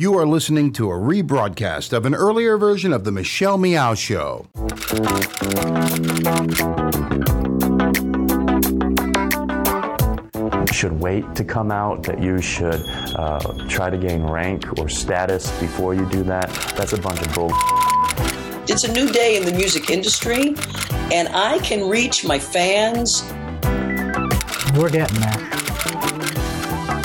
You are listening to a rebroadcast of an earlier version of The Michelle Meow Show. should wait to come out, that you should uh, try to gain rank or status before you do that. That's a bunch of bull. It's a new day in the music industry, and I can reach my fans. We're getting there.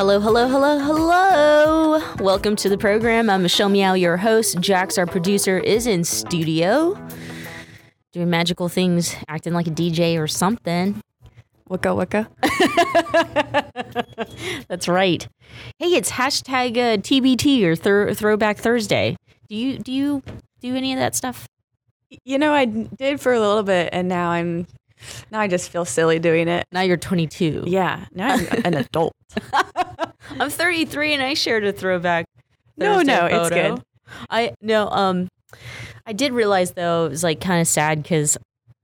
Hello, hello, hello, hello. Welcome to the program. I'm Michelle Meow, your host. Jax, our producer, is in studio doing magical things, acting like a DJ or something. Wicca wicca. That's right. Hey, it's hashtag uh, TBT or Throwback Thursday. Do you do you do any of that stuff? You know, I did for a little bit, and now I'm now I just feel silly doing it. Now you're 22. Yeah, now I'm an adult. I'm 33 and I shared a throwback. No, Thursday no, it's photo. good. I no, um, I did realize though it was like kind of sad because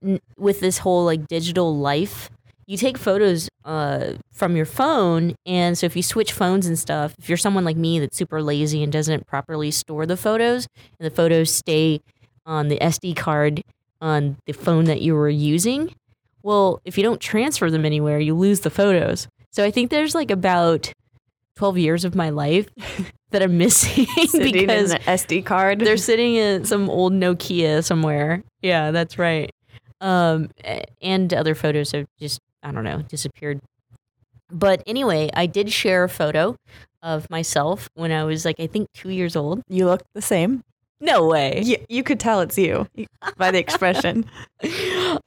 n- with this whole like digital life, you take photos uh from your phone, and so if you switch phones and stuff, if you're someone like me that's super lazy and doesn't properly store the photos, and the photos stay on the SD card on the phone that you were using, well, if you don't transfer them anywhere, you lose the photos. So I think there's like about 12 years of my life that I'm missing because SD card. they're sitting in some old Nokia somewhere. Yeah, that's right. Um, and other photos have just, I don't know, disappeared. But anyway, I did share a photo of myself when I was like, I think two years old. you look the same. No way. You, you could tell it's you by the expression.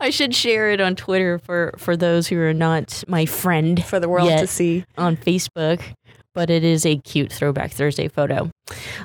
I should share it on Twitter for, for those who are not my friend for the world yet to see. on Facebook. But it is a cute Throwback Thursday photo.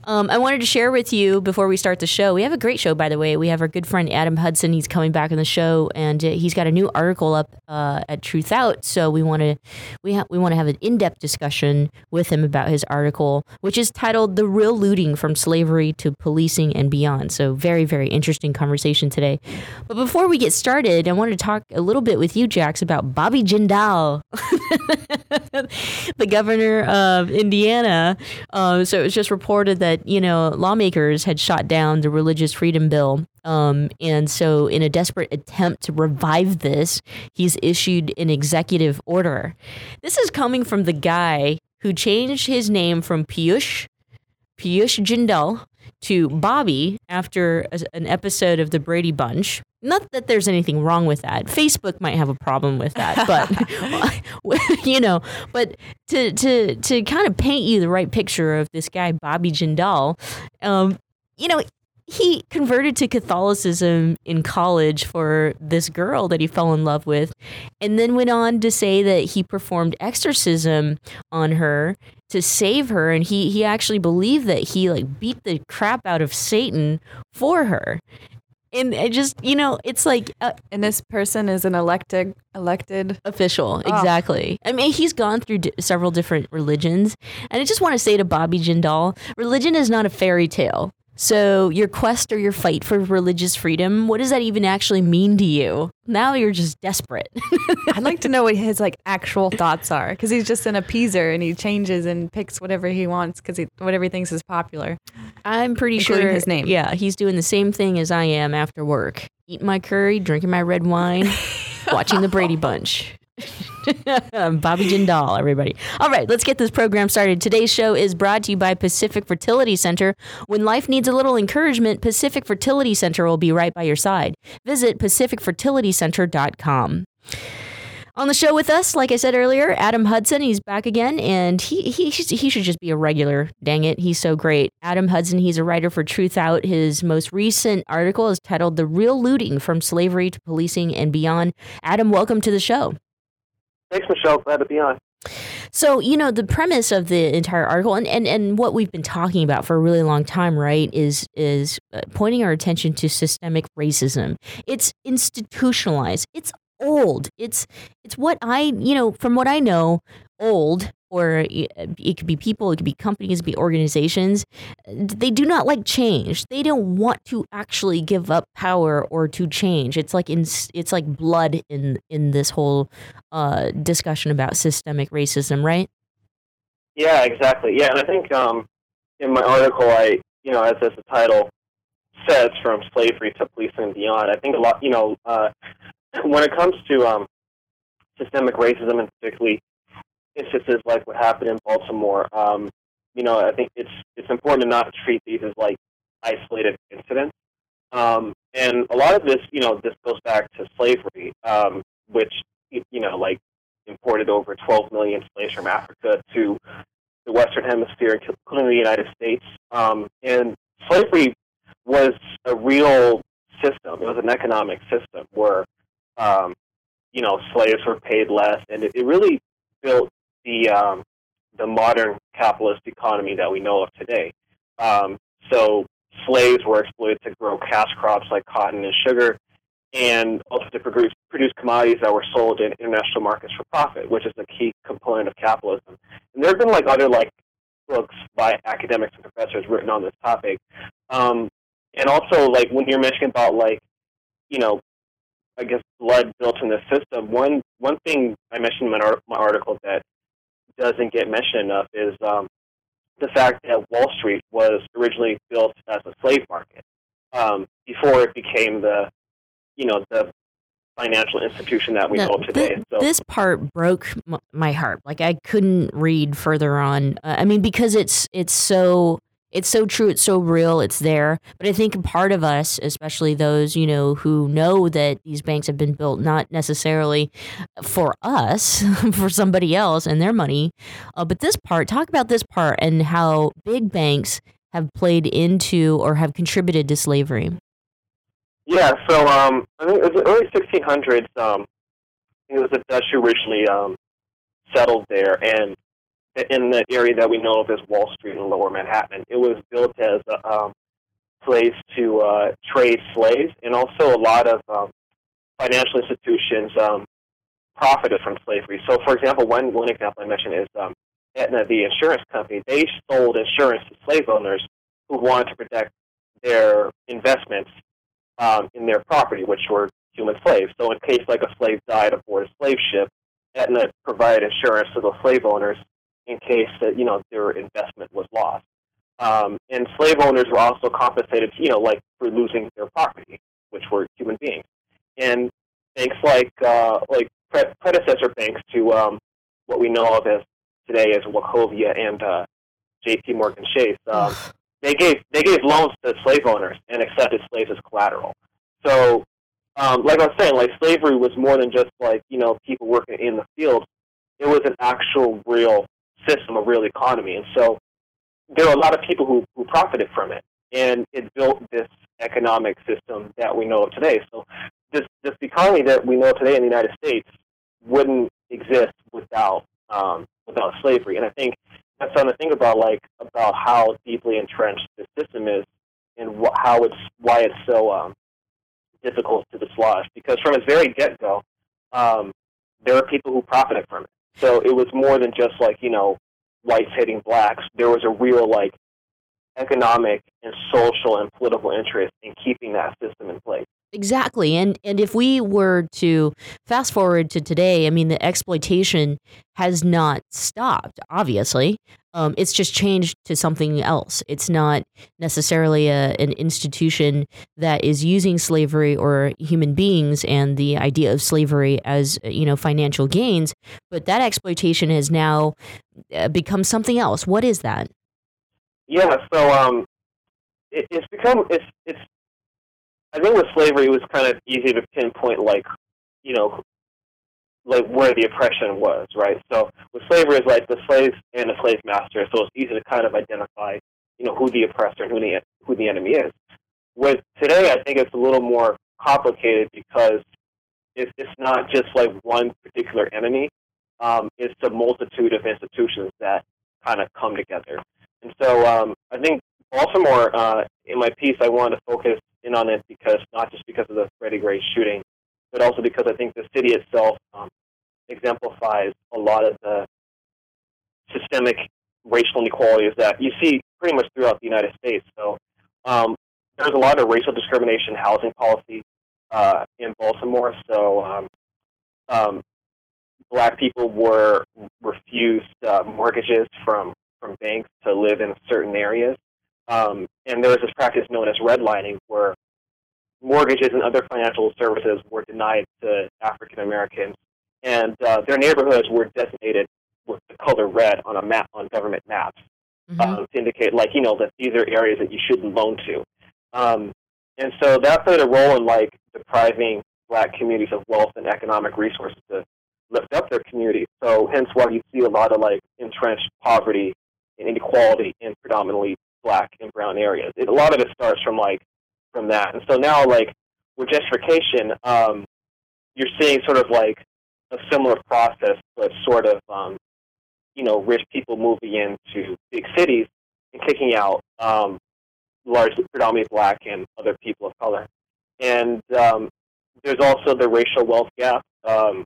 Um, I wanted to share with you before we start the show. We have a great show, by the way. We have our good friend Adam Hudson. He's coming back on the show, and uh, he's got a new article up uh, at Truth Out. So we want to we ha- we want to have an in depth discussion with him about his article, which is titled "The Real Looting from Slavery to Policing and Beyond." So very very interesting conversation today. But before we get started, I wanted to talk a little bit with you, Jax, about Bobby Jindal, the governor of Indiana. Um, so it was just reported that you know lawmakers had shot down the religious freedom bill. Um, and so, in a desperate attempt to revive this, he's issued an executive order. This is coming from the guy who changed his name from Piyush, Piyush Jindal, to Bobby after a- an episode of the Brady Bunch. Not that there's anything wrong with that. Facebook might have a problem with that, but you know, but to to to kind of paint you the right picture of this guy Bobby Jindal, um, you know, he converted to Catholicism in college for this girl that he fell in love with, and then went on to say that he performed exorcism on her to save her, and he he actually believed that he like beat the crap out of Satan for her. And it just, you know, it's like uh, And this person is an elected elected. official exactly i mean he's gone through di- several different religions and i just want to say to bobby jindal religion is not a fairy tale so your quest or your fight for religious freedom what does that even actually mean to you now you're just desperate I'd like to know what his like actual thoughts are because he's just an appeaser and he changes and picks whatever he wants because whatever he thinks is popular. i'm pretty sure his name. yeah he's doing the same thing as i am after work eating my curry drinking my red wine watching the brady bunch Bobby Jindal, everybody. All right, let's get this program started. Today's show is brought to you by Pacific Fertility Center. When life needs a little encouragement, Pacific Fertility Center will be right by your side. Visit pacificfertilitycenter.com. On the show with us, like I said earlier, Adam Hudson. He's back again, and he he he should just be a regular. Dang it, he's so great. Adam Hudson. He's a writer for Truth Out. His most recent article is titled "The Real Looting from Slavery to Policing and Beyond." Adam, welcome to the show. Thanks, Michelle. Glad to be on. So, you know, the premise of the entire article and, and, and what we've been talking about for a really long time, right, is is uh, pointing our attention to systemic racism. It's institutionalized. It's old. It's it's what I, you know, from what I know, old or it could be people, it could be companies, it could be organizations. They do not like change. They don't want to actually give up power or to change. It's like in, it's like blood in in this whole uh, discussion about systemic racism, right? Yeah, exactly. Yeah, and I think um, in my article, I you know, as, as the title says, from slavery to policing and beyond. I think a lot, you know, uh, when it comes to um, systemic racism and particularly instances like what happened in Baltimore, um, you know, I think it's it's important to not treat these as like isolated incidents. Um, and a lot of this, you know, this goes back to slavery, um, which you know, like imported over 12 million slaves from Africa to the Western Hemisphere, including the United States. Um, and slavery was a real system. It was an economic system where, um, you know, slaves were paid less, and it, it really built the um, the modern capitalist economy that we know of today. Um, so slaves were exploited to grow cash crops like cotton and sugar, and also to produce, produce commodities that were sold in international markets for profit, which is a key component of capitalism. And there have been like other like books by academics and professors written on this topic. Um, and also like when you're mentioning about like, you know, I guess blood built in the system. One one thing I mentioned in my, my article that doesn't get mentioned enough is um, the fact that Wall Street was originally built as a slave market um, before it became the, you know, the financial institution that we know today. so, this part broke my heart. Like I couldn't read further on. Uh, I mean, because it's it's so it's so true, it's so real, it's there. But I think part of us, especially those, you know, who know that these banks have been built not necessarily for us, for somebody else and their money, uh, but this part, talk about this part and how big banks have played into or have contributed to slavery. Yeah, so um, I think it was the early 1600s. Um, it was the Dutch who originally um, settled there, and in the area that we know of as Wall Street in Lower Manhattan. It was built as a um, place to uh, trade slaves, and also a lot of um, financial institutions um, profited from slavery. So, for example, one one example I mentioned is um, Aetna, the insurance company. They sold insurance to slave owners who wanted to protect their investments um, in their property, which were human slaves. So, in case like a slave died aboard a slave ship, Aetna provided insurance to the slave owners in case that you know their investment was lost. Um, and slave owners were also compensated, you know, like for losing their property, which were human beings. And banks like uh, like pre- predecessor banks to um, what we know of as today as Wachovia and uh, J.P. Morgan Chase, um, they gave they gave loans to slave owners and accepted slaves as collateral. So, um, like I was saying, like slavery was more than just like you know people working in the field. It was an actual real system, a real economy. And so there are a lot of people who, who profited from it. And it built this economic system that we know of today. So this, this economy that we know today in the United States wouldn't exist without um, without slavery. And I think that's something to think about, like about how deeply entrenched this system is, and wh- how it's why it's so um, difficult to dislodge. Because from its very get go, um, there are people who profited from it. So it was more than just like, you know, whites hating blacks. There was a real like economic and social and political interest in keeping that system in place. Exactly. And and if we were to fast forward to today, I mean the exploitation has not stopped, obviously. Um, it's just changed to something else. It's not necessarily a, an institution that is using slavery or human beings and the idea of slavery as you know financial gains, but that exploitation has now uh, become something else. What is that? Yeah, so um, it, it's become it's it's I think with slavery, it was kind of easy to pinpoint, like, you know, like where the oppression was, right? So with slavery, it's like the slave and the slave master, so it's easy to kind of identify, you know, who the oppressor and who the who the enemy is. With today, I think it's a little more complicated because it's it's not just like one particular enemy. um, it's a multitude of institutions that kind of come together. And so um, I think Baltimore, uh, in my piece, I wanted to focus in on it because not just because of the Freddie Gray shooting, but also because I think the city itself um, exemplifies a lot of the systemic racial inequalities that you see pretty much throughout the United States. So um, there's a lot of racial discrimination housing policy uh, in Baltimore. So um, um, black people were refused uh, mortgages from, from banks to live in certain areas. Um, and there was this practice known as redlining, where mortgages and other financial services were denied to African Americans, and uh, their neighborhoods were designated with the color red on a map on government maps mm-hmm. um, to indicate, like you know, that these are areas that you shouldn't loan to. Um, and so that played a role in like depriving black communities of wealth and economic resources to lift up their communities. So hence why you see a lot of like entrenched poverty and inequality in predominantly black and brown areas. It, a lot of it starts from like from that. And so now like with gentrification, um, you're seeing sort of like a similar process, but sort of um, you know rich people moving into big cities and kicking out um, largely predominantly black and other people of color. And um, there's also the racial wealth gap. Um,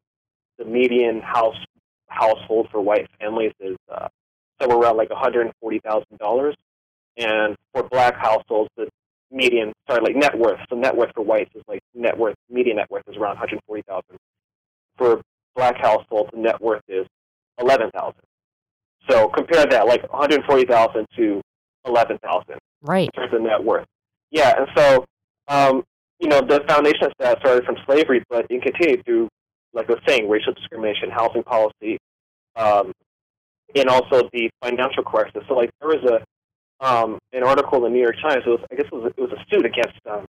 the median house household for white families is uh, somewhere around like $140,000, and for black households, the median sorry like net worth. So net worth for whites is like net worth median net worth is around 140,000. For black households, the net worth is 11,000. So compare that, like 140,000 to 11,000. Right. In terms of net worth. Yeah, and so um, you know the foundation of that started from slavery, but it continued through, like I was saying, racial discrimination, housing policy, um, and also the financial crisis. So like there was a um, an article in the New York Times. It was, I guess it was, it was a suit against um,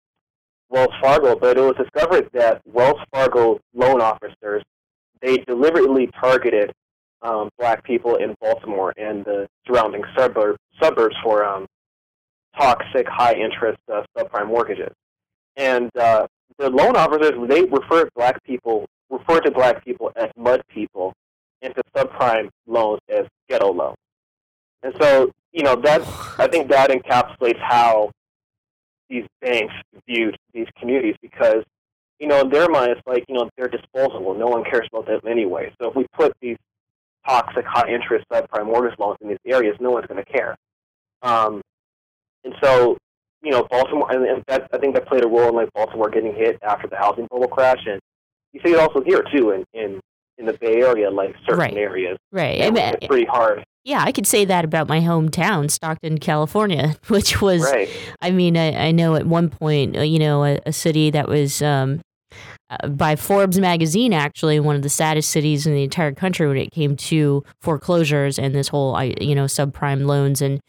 Wells Fargo, but it was discovered that Wells Fargo loan officers they deliberately targeted um, black people in Baltimore and the surrounding suburb, suburbs for um, toxic, high interest uh, subprime mortgages. And uh, the loan officers they referred black people referred to black people as mud people, and to subprime loans as ghetto loans. And so, you know, that I think that encapsulates how these banks viewed these communities because, you know, in their mind, it's like, you know, they're disposable. No one cares about them anyway. So if we put these toxic, high interest subprime mortgage loans in these areas, no one's going to care. Um, and so, you know, Baltimore, and that, I think that played a role in like Baltimore getting hit after the housing bubble crash, and you see it also here too in in, in the Bay Area, like certain right. areas. Right, I mean, it's pretty hard. Yeah, I could say that about my hometown, Stockton, California, which was, right. I mean, I, I know at one point, uh, you know, a, a city that was um, uh, by Forbes magazine, actually one of the saddest cities in the entire country when it came to foreclosures and this whole, you know, subprime loans. And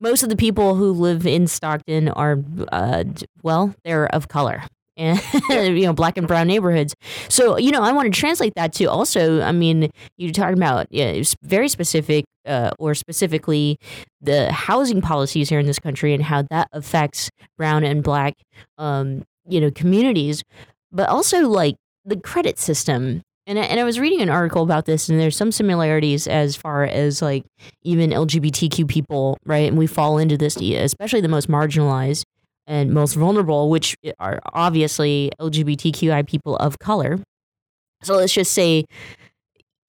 most of the people who live in Stockton are, uh, well, they're of color. And you know, black and brown neighborhoods. So you know, I want to translate that to also. I mean, you talking about yeah, very specific uh, or specifically the housing policies here in this country and how that affects brown and black um, you know communities but also like the credit system. And I, and I was reading an article about this, and there's some similarities as far as like even LGBTQ people, right? And we fall into this, especially the most marginalized and most vulnerable, which are obviously LGBTQI people of color. So let's just say,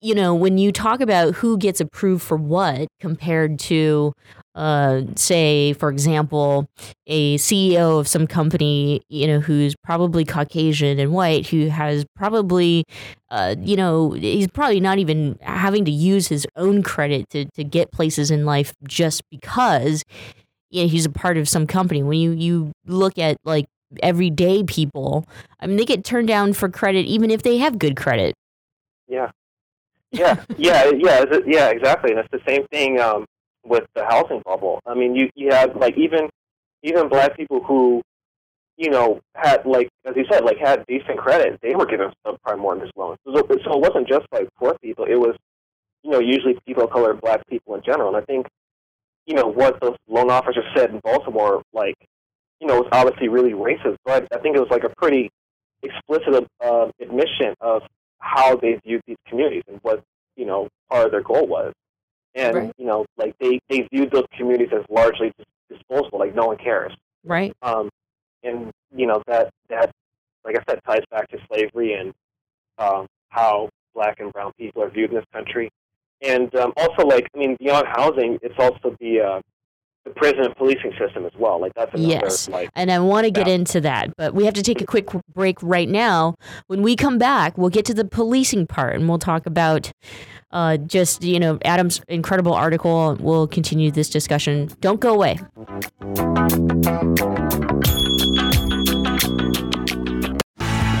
you know, when you talk about who gets approved for what compared to uh, say, for example, a CEO of some company, you know, who's probably Caucasian and white, who has probably, uh, you know, he's probably not even having to use his own credit to, to get places in life just because you know, he's a part of some company. When you, you look at like everyday people, I mean, they get turned down for credit even if they have good credit. Yeah. Yeah, yeah, yeah, yeah, exactly. That's the same thing. Um, with the housing bubble. I mean, you you have like even even black people who you know had like as you said like had decent credit, they were given subprime mortgage loans. So, so it wasn't just like poor people; it was you know usually people of color, black people in general. And I think you know what the loan officer said in Baltimore, like you know, was obviously really racist, but I think it was like a pretty explicit uh, admission of how they viewed these communities and what you know part of their goal was, and Right. you know like they they viewed those communities as largely disposable, like no one cares. Right. Um, and you know that that like I said ties back to slavery and um, how black and brown people are viewed in this country, and um, also like I mean beyond housing, it's also the uh, the prison and policing system as well. Like that's another Yes. like And I want to get Yeah. into that, but we have to take a quick break right now. When we come back, we'll get to the policing part and we'll talk about uh, just, you know, Adam's incredible article. We'll continue this discussion. Don't go away.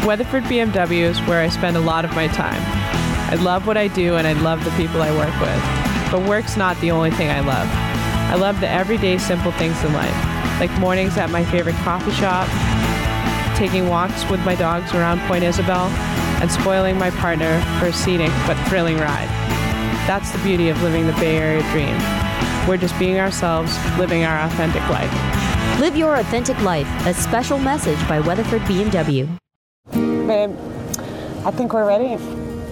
Weatherford BMW is where I spend a lot of my time. I love what I do and I love the people I work with. But work's not the only thing I love. I love the everyday simple things in life, like mornings at my favorite coffee shop, taking walks with my dogs around Point Isabel, and spoiling my partner for a scenic but thrilling ride. That's the beauty of living the Bay Area dream. We're just being ourselves, living our authentic life. Live your authentic life. A special message by Weatherford BMW. Babe, I think we're ready.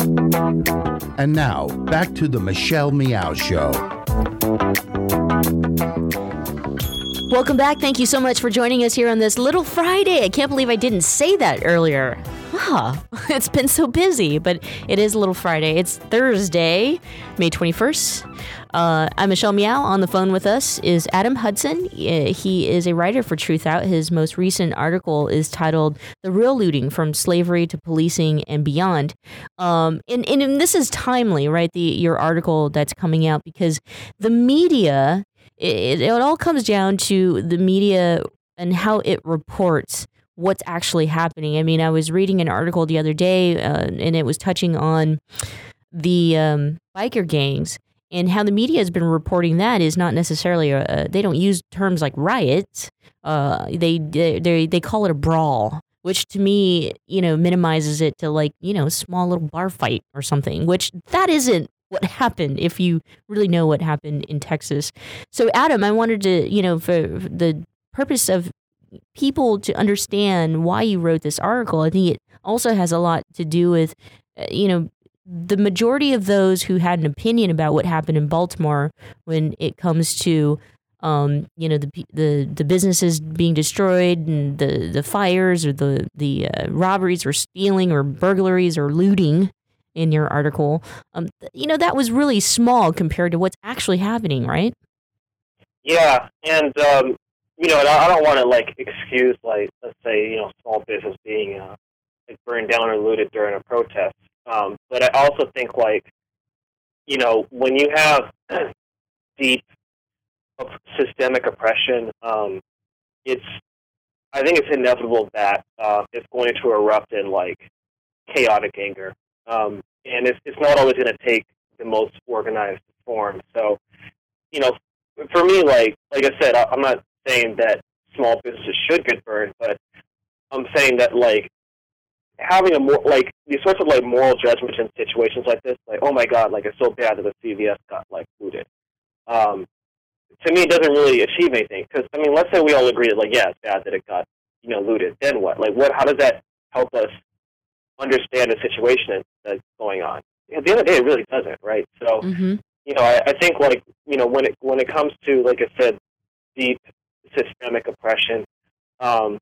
And now, back to the Michelle Meow Show. Welcome back. Thank you so much for joining us here on this little Friday. I can't believe I didn't say that earlier. Ah, it's been so busy, but it is Little Friday. It's Thursday, May 21st. Uh, I'm Michelle Meow. On the phone with us is Adam Hudson. He is a writer for Truth Out. His most recent article is titled The Real Looting From Slavery to Policing and Beyond. Um, and, and, and this is timely, right? The Your article that's coming out because the media it, it all comes down to the media and how it reports what's actually happening. I mean, I was reading an article the other day, uh, and it was touching on the um, biker gangs and how the media has been reporting that is not necessarily a, a- they don't use terms like riots. Uh, they they they call it a brawl. Which to me, you know, minimizes it to like, you know, a small little bar fight or something, which that isn't what happened if you really know what happened in Texas. So, Adam, I wanted to, you know, for the purpose of people to understand why you wrote this article, I think it also has a lot to do with, uh, you know, the majority of those who had an opinion about what happened in Baltimore when it comes to, um, you know, the the the businesses being destroyed and the the fires or the the uh, robberies or stealing or burglaries or looting in your article, um, you know, that was really small compared to what's actually happening, right? Yeah, and um, you know, and I don't want to like excuse like let's say you know small business being uh, like burned down or looted during a protest, um, but I also think like you know when you have deep systemic oppression, um, it's I think it's inevitable that uh, it's going to erupt in like chaotic anger, um, and it's it's not always going to take the most organized form. So, you know, for me, like like I said, I, I'm not saying that small businesses should get burned, but I'm saying that like having a more like these sorts of like moral judgments in situations like this, like oh my god, like it's so bad that the CVS got like looted. Um, to me, it doesn't really achieve anything because I mean, let's say we all agree that like yeah, it's bad that it got you know looted. Then what? Like what? How does that help us understand the situation that's going on? At the end of the day, it really doesn't, right? So Mm-hmm. you know, I, I think like you know when it when it comes to like I said, deep systemic oppression, um,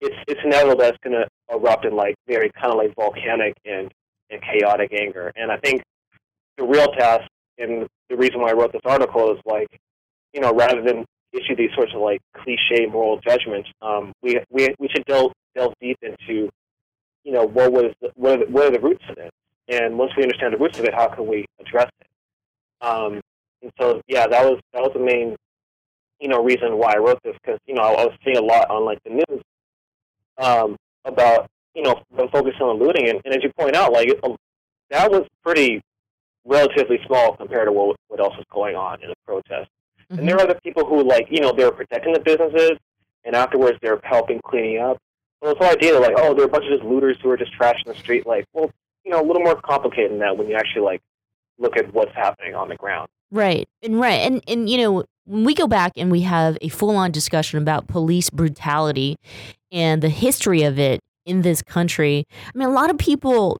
it's it's inevitable that's going to erupt in like very kind of like volcanic and and chaotic anger. And I think the real task and the reason why I wrote this article is like, you know, rather than issue these sorts of like cliche moral judgments, um, we we we should delve delve deep into, you know, what was the, what are the, what are the roots of it, and once we understand the roots of it, how can we address it? Um, and so, yeah, that was that was the main, you know, reason why I wrote this because you know I, I was seeing a lot on like the news um, about you know them focusing on looting, and, and as you point out, like it, um, that was pretty relatively small compared to what, what else was going on in the protest. Mm-hmm. And there are other people who, like, you know, they were protecting the businesses, and afterwards they're helping cleaning up. So this whole idea like, oh, they're a bunch of just looters who are just trashing the street, like, well, you know, a little more complicated than that when you actually, like, look at what's happening on the ground. Right. And right. And and you know, when we go back and we have a full-on discussion about police brutality and the history of it in this country, I mean, a lot of people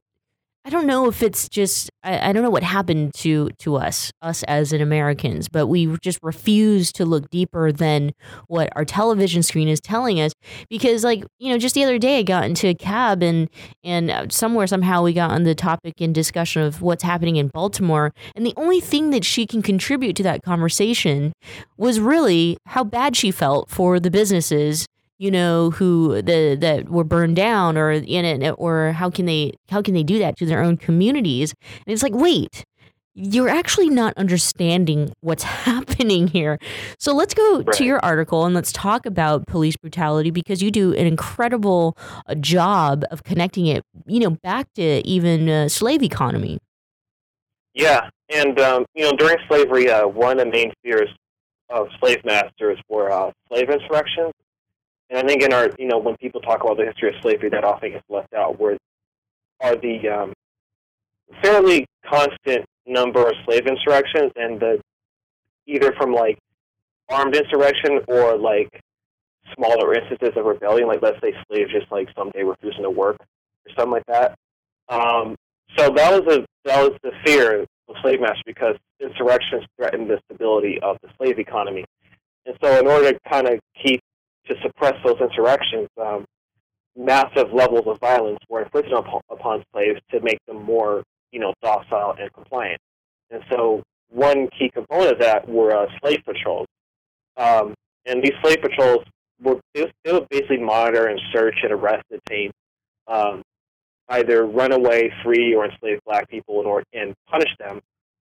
I don't know if it's just I, I don't know what happened to to us us as an Americans, but we just refuse to look deeper than what our television screen is telling us. Because like you know, just the other day I got into a cab and and uh, somewhere somehow we got on the topic and discussion of what's happening in Baltimore, and the only thing that she can contribute to that conversation was really how bad she felt for the businesses you know who the that were burned down or in it or how can they how can they do that to their own communities and it's like wait you're actually not understanding what's happening here so let's go Right. to your article and let's talk about police brutality because you do an incredible uh, job of connecting it you know back to even uh, slave economy Yeah, and um, you know, during slavery, uh, one of the main fears of slave masters were uh, slave insurrections. And I think in our, you know, when people talk about the history of slavery, that often gets left out. Where are the um, fairly constant number of slave insurrections, and the either from like armed insurrection or like smaller instances of rebellion, like let's say slaves just like someday refusing to work or something like that. Um, so that was a that was the fear of slave masters because insurrections threatened the stability of the slave economy, and so in order to kind of keep to suppress those insurrections, um, massive levels of violence were inflicted upon, upon slaves to make them more you know docile and compliant. And so one key component of that were uh, slave patrols, um, and these slave patrols were they would, they would basically monitor and search and arrest, detain um, either runaway, free, or enslaved black people in order, and punish them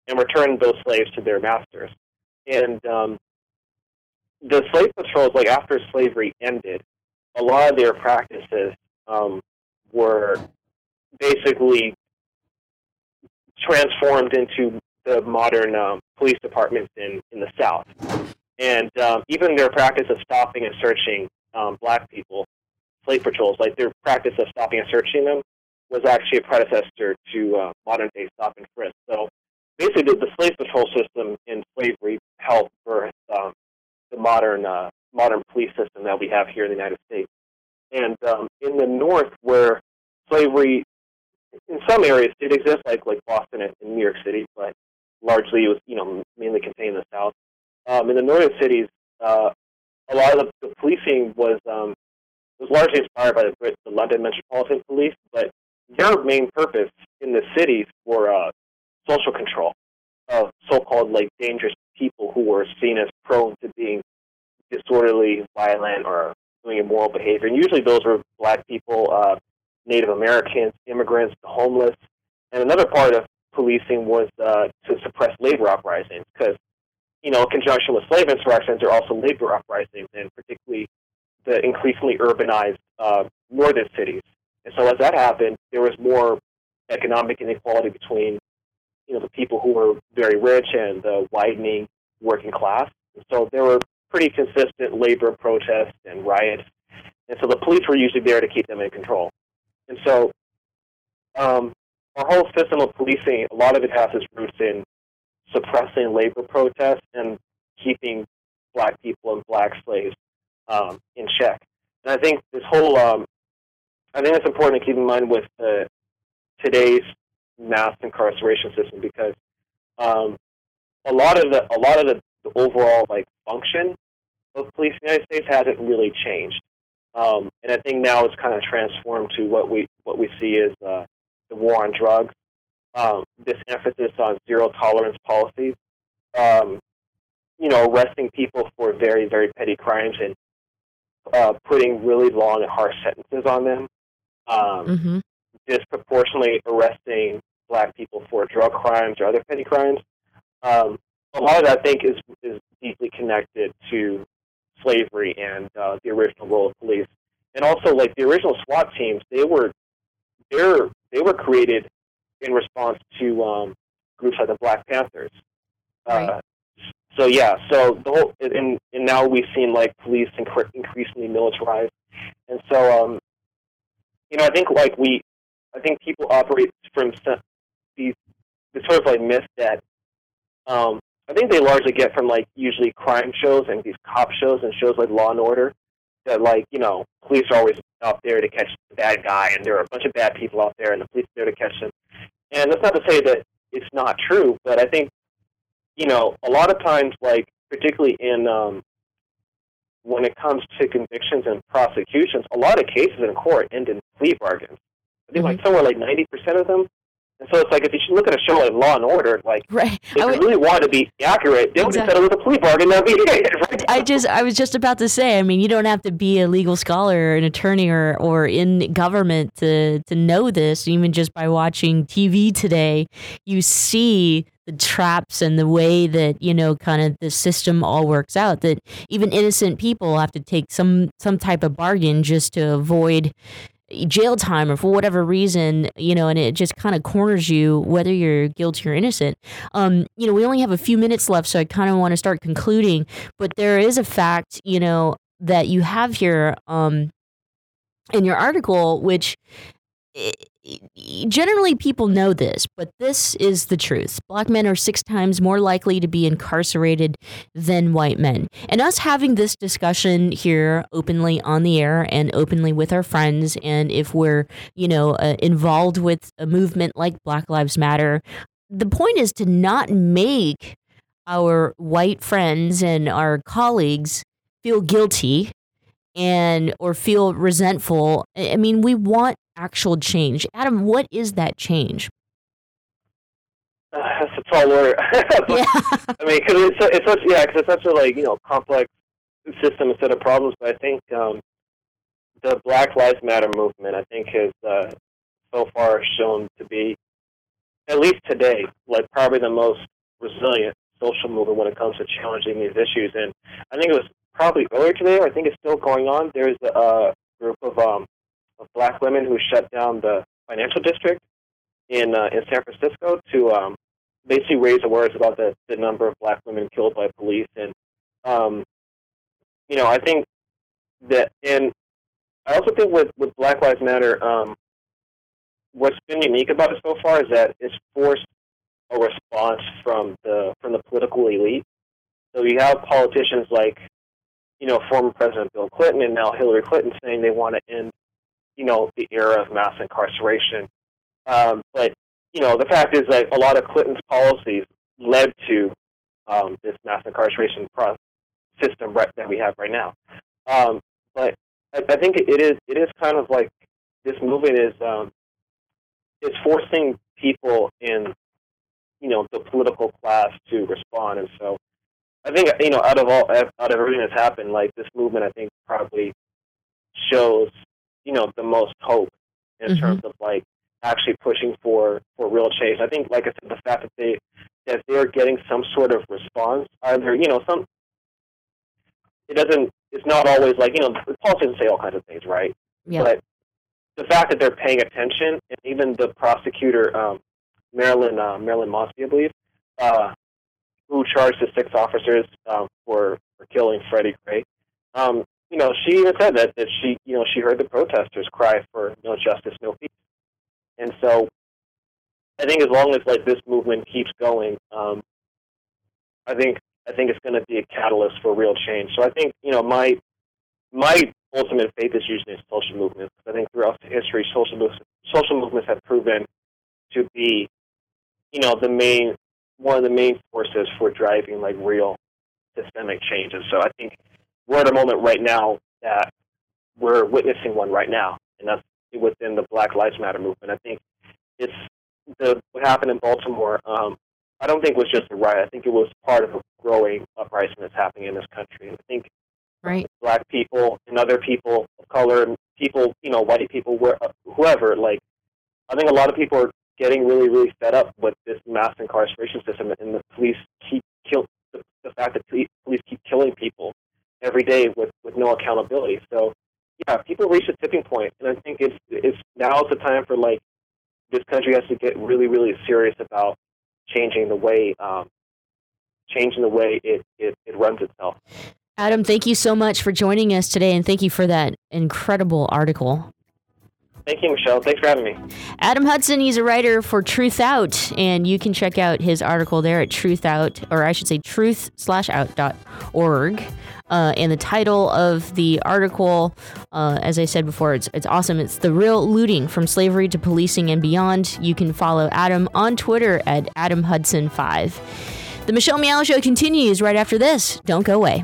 and return those slaves to their masters. And um, the slave patrols, like after slavery ended, a lot of their practices um, were basically transformed into the modern um, police departments in, in the South. And um, even their practice of stopping and searching um, black people, slave patrols, like their practice of stopping and searching them, was actually a predecessor to uh, modern day stop and frisk. So basically, the, the slave patrol system in slavery helped birth the modern uh, modern police system that we have here in the United States. And um, in the North, where slavery, in some areas, did exist, like like Boston and, and New York City, but largely it was you know mainly contained in the South. Um, in the northern cities, uh, a lot of the, the policing was um, was largely inspired by the, Brit- the London Metropolitan Police, but their main purpose in the cities were uh, social control of so-called like dangerous people who were seen as prone to being disorderly, violent, or doing immoral behavior. And usually those were black people, uh, Native Americans, immigrants, the homeless. And another part of policing was uh, to suppress labor uprisings because, you know, in conjunction with slave insurrections, there are also labor uprisings, and particularly the increasingly urbanized uh, northern cities. And so as that happened, there was more economic inequality between, you know, the people who were very rich and the widening working class. And so there were pretty consistent labor protests and riots. And so the police were usually there to keep them in control. And so um, our whole system of policing, a lot of it has its roots in suppressing labor protests and keeping black people and black slaves um, in check. And I think this whole, um, I think it's important to keep in mind with uh, today's mass incarceration system because um, a lot of the a lot of the, the overall like function of police in the United States hasn't really changed. Um, and I think now it's kind of transformed to what we what we see as uh, the war on drugs, um, this emphasis on zero tolerance policies, um, you know, arresting people for very very petty crimes and uh, putting really long and harsh sentences on them, um, Mm-hmm. disproportionately arresting black people for drug crimes or other petty crimes. Um, a lot of that, I think, is is deeply connected to slavery and uh, the original role of police, and also like the original SWAT teams. They were they're they were created in response to um, groups like the Black Panthers. Uh, so yeah, so the whole and, and now we've seen like police incre- increasingly militarized, and so um, you know I think like we, I think people operate from these this sort of like myth that um, I think they largely get from like usually crime shows and these cop shows and shows like Law and Order that like you know police are always out there to catch the bad guy and there are a bunch of bad people out there and the police are there to catch them. And that's not to say that it's not true, but I think you know a lot of times like particularly in um, when it comes to convictions and prosecutions, a lot of cases in court end in plea bargains. I think like somewhere like ninety percent of them. And so it's like if you should look at a show like Law and Order, like right. if you really want to be accurate, they would Exactly. settle with a plea bargain. That'd be it, right? I just I was just about to say, I mean, you don't have to be a legal scholar or an attorney or, or in government to to know this. Even just by watching TV today, you see the traps and the way that, you know, kind of the system all works out that even innocent people have to take some some type of bargain just to avoid jail time or for whatever reason, you know, and it just kind of corners you whether you're guilty or innocent. Um, you know, we only have a few minutes left, so I kind of want to start concluding. But there is a fact, you know, that you have here um, in your article, which generally people know this, but this is the truth. Black men are six times more likely to be incarcerated than white men. And us having this discussion here openly on the air and openly with our friends, and if we're, you know, uh, involved with a movement like Black Lives Matter, the point is to not make our white friends and our colleagues feel guilty and or feel resentful. I I mean, we want actual change. Adam, what is that change? Uh, that's a tall order. But, I mean, because it's, it's such yeah, because it's such a like you know complex system set of problems. But I think um, the Black Lives Matter movement, I think, has uh, so far shown to be, at least today, like probably the most resilient social movement when it comes to challenging these issues. And I think it was probably earlier today, or I think it's still going on. There's a group of um, of black women who shut down the financial district in uh, in San Francisco to um, basically raise awareness about the, the number of black women killed by police. And um, you know, I think that, and I also think with with Black Lives Matter, um, what's been unique about it so far is that it's forced a response from the from the political elite. So you have politicians like, you know, former President Bill Clinton and now Hillary Clinton saying they want to end, you know, the era of mass incarceration. Um, but you know, the fact is that a lot of Clinton's policies led to um, this mass incarceration system right, that we have right now. Um, but I, I think it is it is kind of like this movement is um, is forcing people in you know the political class to respond, and so I think you know out of all out of everything that's happened, like this movement, I think probably shows you know the most hope in Mhm. terms of like actually pushing for for real change. I think, like I said, the fact that they that they're getting some sort of response, either you know some. It doesn't. It's not always like you know the politicians say all kinds of things, right? Yeah. But the fact that they're paying attention, and even the prosecutor, um, Marilyn uh, Marilyn Mosby, I believe, uh, who charged the six officers um, for for killing Freddie Gray. Um, you know, she even said that that she you know she heard the protesters cry for no justice, no peace, and so I think as long as like this movement keeps going, um, I think I think it's going to be a catalyst for real change. So I think you know my my ultimate faith is usually in social movements. I think throughout history, social movements social movements have proven to be you know the main one of the main forces for driving like real systemic changes. So I think we're at a moment right now that we're witnessing one right now, and that's within the Black Lives Matter movement. I think it's the what happened in Baltimore. Um, I don't think was just a riot. I think it was part of a growing uprising that's happening in this country. And I think Right. black people and other people of color and people, you know, white people, whoever, like, I think a lot of people are getting really, really fed up with this mass incarceration system and the police keep kill the, the fact that police keep killing people every day with, with no accountability. So, yeah, people reach a tipping point, and I think it's it's now is the time for like this country has to get really, really serious about changing the way um, changing the way it, it, it runs itself. Adam, thank you so much for joining us today, and thank you for that incredible article. Thank you, Michelle. Thanks for having me. Adam Hudson, he's a writer for Truthout, and you can check out his article there at Truthout, or I should say truth slash out.org. Uh, and the title of the article, uh, as I said before, it's, it's awesome. It's The Real Looting from Slavery to Policing and Beyond. You can follow Adam on Twitter at Adam Hudson5. The Michelle Meow Show continues right after this. Don't go away.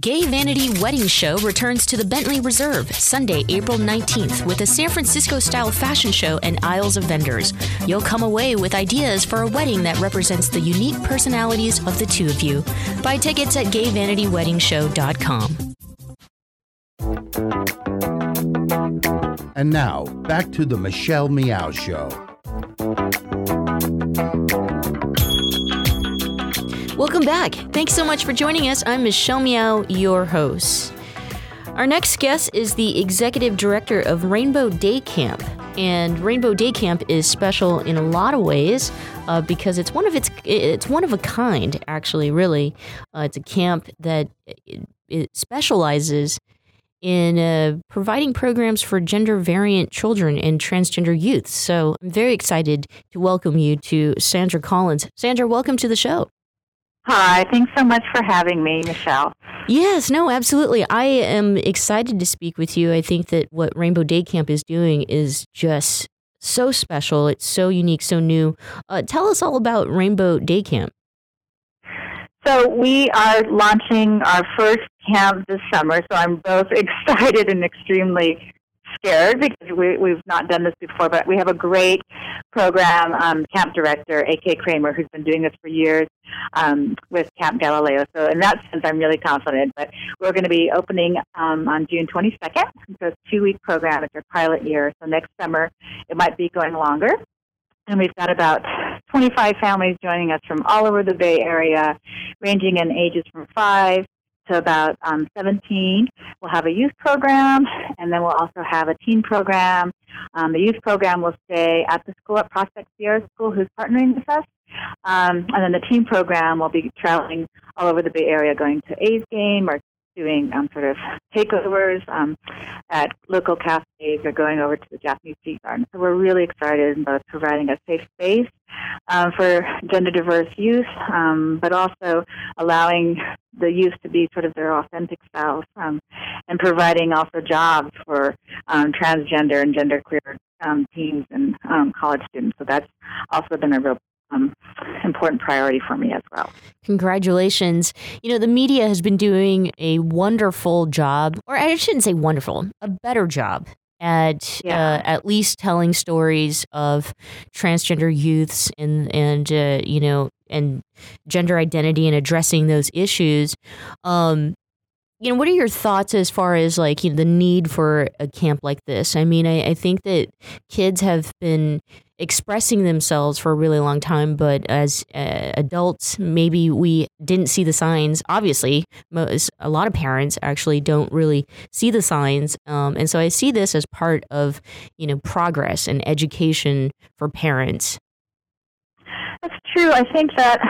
Gay Vanity Wedding Show returns to the Bentley Reserve Sunday, April 19th with a San Francisco style fashion show and aisles of vendors. You'll come away with ideas for a wedding that represents the unique personalities of the two of you. Buy tickets at gayvanityweddingshow.com. And now, back to the Michelle Meow Show. Welcome back. Thanks so much for joining us. I'm Michelle Meow, your host. Our next guest is the executive director of Rainbow Day Camp. And Rainbow Day Camp is special in a lot of ways uh, because it's one of its it's one of a kind. Actually, really, uh, it's a camp that it, specializes in uh, providing programs for gender variant children and transgender youth. So I'm very excited to welcome you to Sandra Collins. Sandra, welcome to the show. Hi, thanks so much for having me, Michelle. Yes, no, absolutely. I am excited to speak with you. I think that what Rainbow Day Camp is doing is just so special. It's so unique, so new. Uh, tell us all about Rainbow Day Camp. So, we are launching our first camp this summer, so I'm both excited and extremely scared because we, we've not done this before, but we have a great program um, camp director, A.K. Kramer, who's been doing this for years um, with Camp Galileo. So in that sense, I'm really confident. But we're going to be opening um, on June 22nd. So it's a two-week program. It's our pilot year. So next summer, it might be going longer. And we've got about 25 families joining us from all over the Bay Area, ranging in ages from 5 about um, 17. We'll have a youth program, and then we'll also have a teen program. Um, the youth program will stay at the school at Prospect Sierra School, who's partnering with us. Um, and then the teen program will be traveling all over the Bay Area, going to A's game or doing um, sort of takeovers um, at local cafes or going over to the Japanese tea garden. So we're really excited about providing a safe space um, for gender diverse youth, um, but also allowing the youth to be sort of their authentic selves um, and providing also jobs for um, transgender and genderqueer um, teens and um, college students. So that's also been a real um, important priority for me as well. Congratulations. You know, the media has been doing a wonderful job, or I shouldn't say wonderful, a better job at Yeah. uh, at least telling stories of transgender youths and and uh, you know and gender identity and addressing those issues. Um, you know, what are your thoughts as far as like you know the need for a camp like this? I mean, I, I think that kids have been expressing themselves for a really long time, but as uh, adults, maybe we didn't see the signs. Obviously, most a lot of parents actually don't really see the signs, um, and so I see this as part of you know progress and education for parents. That's true. I think that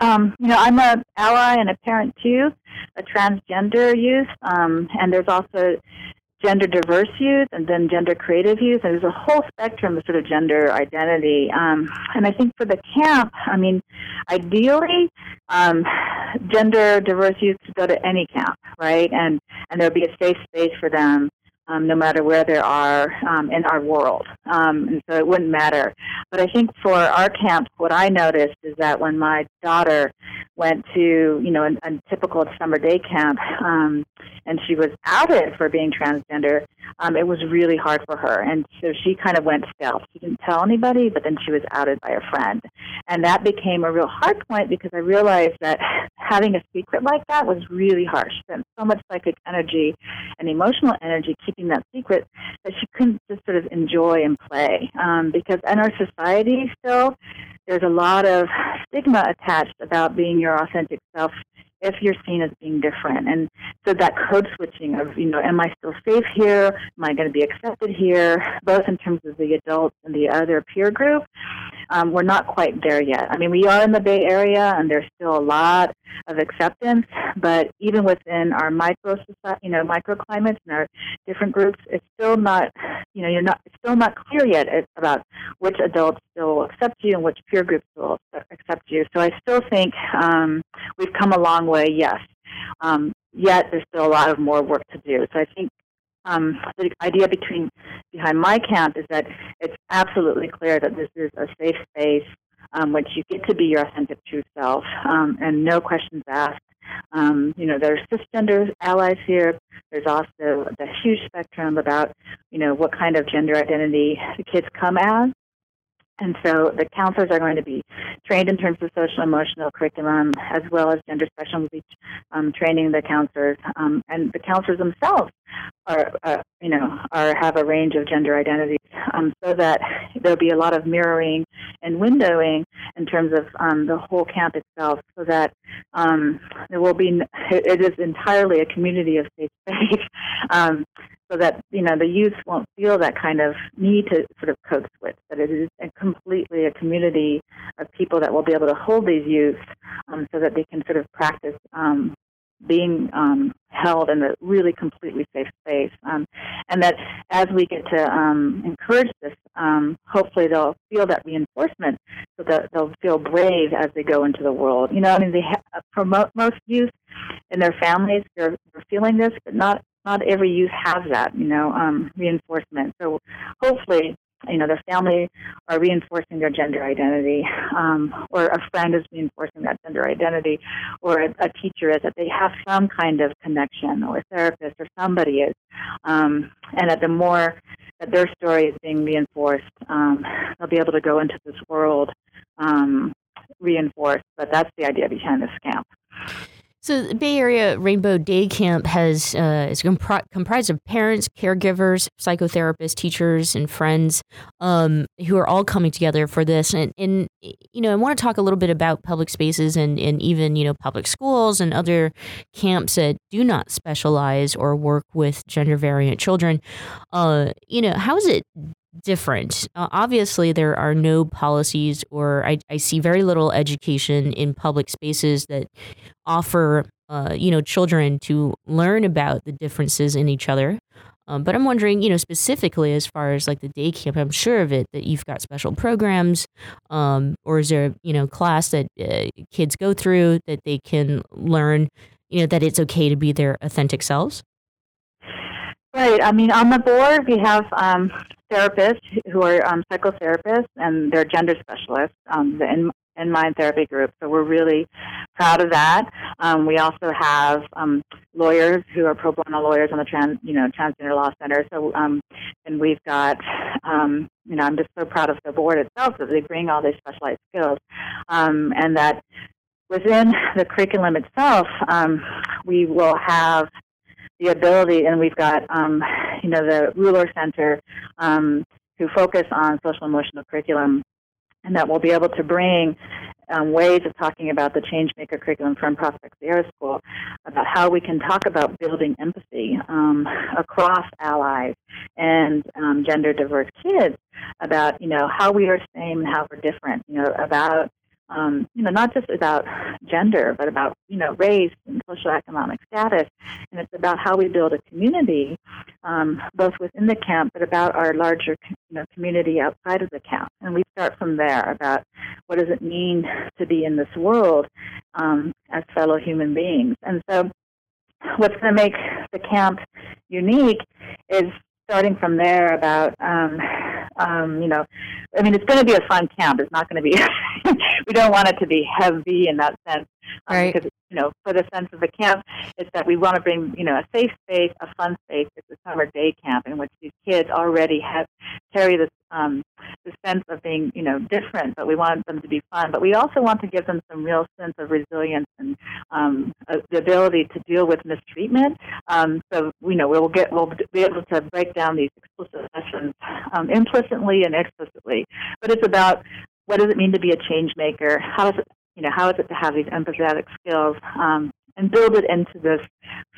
um, you know I'm a ally and a parent too, a transgender youth, um, and there's also gender diverse youth and then gender creative youth. And there's a whole spectrum of sort of gender identity. Um, and I think for the camp, I mean, ideally, um, gender diverse youth to go to any camp, right? And and there'll be a safe space for them um, no matter where they are um, in our world. Um, and so it wouldn't matter. But I think for our camp, what I noticed is that when my daughter went to, you know, a, a typical summer day camp, um, and she was outed for being transgender, um, it was really hard for her. And so she kind of went stealth. She didn't tell anybody, but then she was outed by a friend. And that became a real hard point because I realized that having a secret like that was really harsh. Spent so much psychic energy and emotional energy keeping that secret that she couldn't just sort of enjoy and play. Um, because in our society still, there's a lot of stigma attached about being your authentic self if you're seen as being different. And so that code switching of, you know, am I still safe here? Am I going to be accepted here? Both in terms of the adults and the other peer group, um, we're not quite there yet. I mean, we are in the Bay Area, and there's still a lot of acceptance, but even within our micro, you know, microclimates and our different groups, it's still not, you know, you're not, it's still not clear yet about which adults still accept you and which peer groups will accept you. So I still think um, we've come a long way, yes. Um, yet there's still a lot of more work to do. So I think um, the idea between behind my camp is that it's absolutely clear that this is a safe space um, which you get to be your authentic true self um, and no questions asked. Um, you know, there's cisgender allies here. There's also the huge spectrum about, you know, what kind of gender identity the kids come as. And so the counselors are going to be trained in terms of social emotional curriculum as well as gender be um, training the counselors. Um, and the counselors themselves are, uh, you know, are have a range of gender identities um, so that there'll be a lot of mirroring and windowing in terms of um, the whole camp itself so that um, there will be, it is entirely a community of safe space. Um, so that you know the youth won't feel that kind of need to sort of code switch. That it is a completely a community of people that will be able to hold these youth, um, so that they can sort of practice um, being um, held in a really completely safe space. Um, and that as we get to um, encourage this, um, hopefully they'll feel that reinforcement so that they'll feel brave as they go into the world. You know, I mean, they ha- for mo- most youth and their families, they're, they're feeling this, but not not every youth has that, you know, um, reinforcement. So hopefully, you know, their family are reinforcing their gender identity, um, or a friend is reinforcing that gender identity, or a, a, teacher is that they have some kind of connection, or a therapist, or somebody is, um, and that the more that their story is being reinforced, um, they'll be able to go into this world um, reinforced. But that's the idea behind this camp. So the Bay Area Rainbow Day Camp has uh, is compri- comprised of parents, caregivers, psychotherapists, teachers, and friends um, who are all coming together for this. And, and you know, I want to talk a little bit about public spaces and, and even you know public schools and other camps that do not specialize or work with gender variant children. Uh, you know, how is it different. Uh, obviously, there are no policies, or I, I, see very little education in public spaces that offer, uh, you know, children to learn about the differences in each other. Um, but I'm wondering, you know, specifically as far as like the day camp, I'm sure of it that you've got special programs, um, or is there, you know, class that uh, kids go through that they can learn, you know, that it's okay to be their authentic selves. Right. I mean, on the board, we have um, therapists who are um, psychotherapists and they're gender specialists, um, in, in mind therapy group. So we're really proud of that. Um, we also have um, lawyers who are pro bono lawyers on the trans, you know, Transgender Law Center. So, um, and we've got, um, you know, I'm just so proud of the board itself that they bring all these specialized skills, um, and that within the curriculum itself, um, we will have the ability, and we've got, um, you know, the Ruler Center um, who focus on social emotional curriculum, and that we'll be able to bring um, ways of talking about the Changemaker curriculum from Prospect Sierra School about how we can talk about building empathy um, across allies and um, gender diverse kids about, you know, how we are same and how we're different, you know, about um, you know, not just about gender, but about, you know, race and social economic status. And it's about how we build a community, um, both within the camp, but about our larger, you know, community outside of the camp. And we start from there about what does it mean to be in this world um, as fellow human beings. And so what's going to make the camp unique is starting from there about um, um, you know i mean it's going to be a fun camp. It's not going to be we don't want it to be heavy in that sense um, right. because you know for the sense of the camp is that we want to bring you know a safe space a fun space it's a summer day camp in which these kids already have carry this um, the sense of being, you know, different, but we want them to be fun. But we also want to give them some real sense of resilience and um, uh, the ability to deal with mistreatment. Um, so, you know, we'll get we'll be able to break down these explicit lessons um, implicitly and explicitly. But it's about what does it mean to be a change maker? How is it, you know, how is it to have these empathetic skills? Um, and build it into this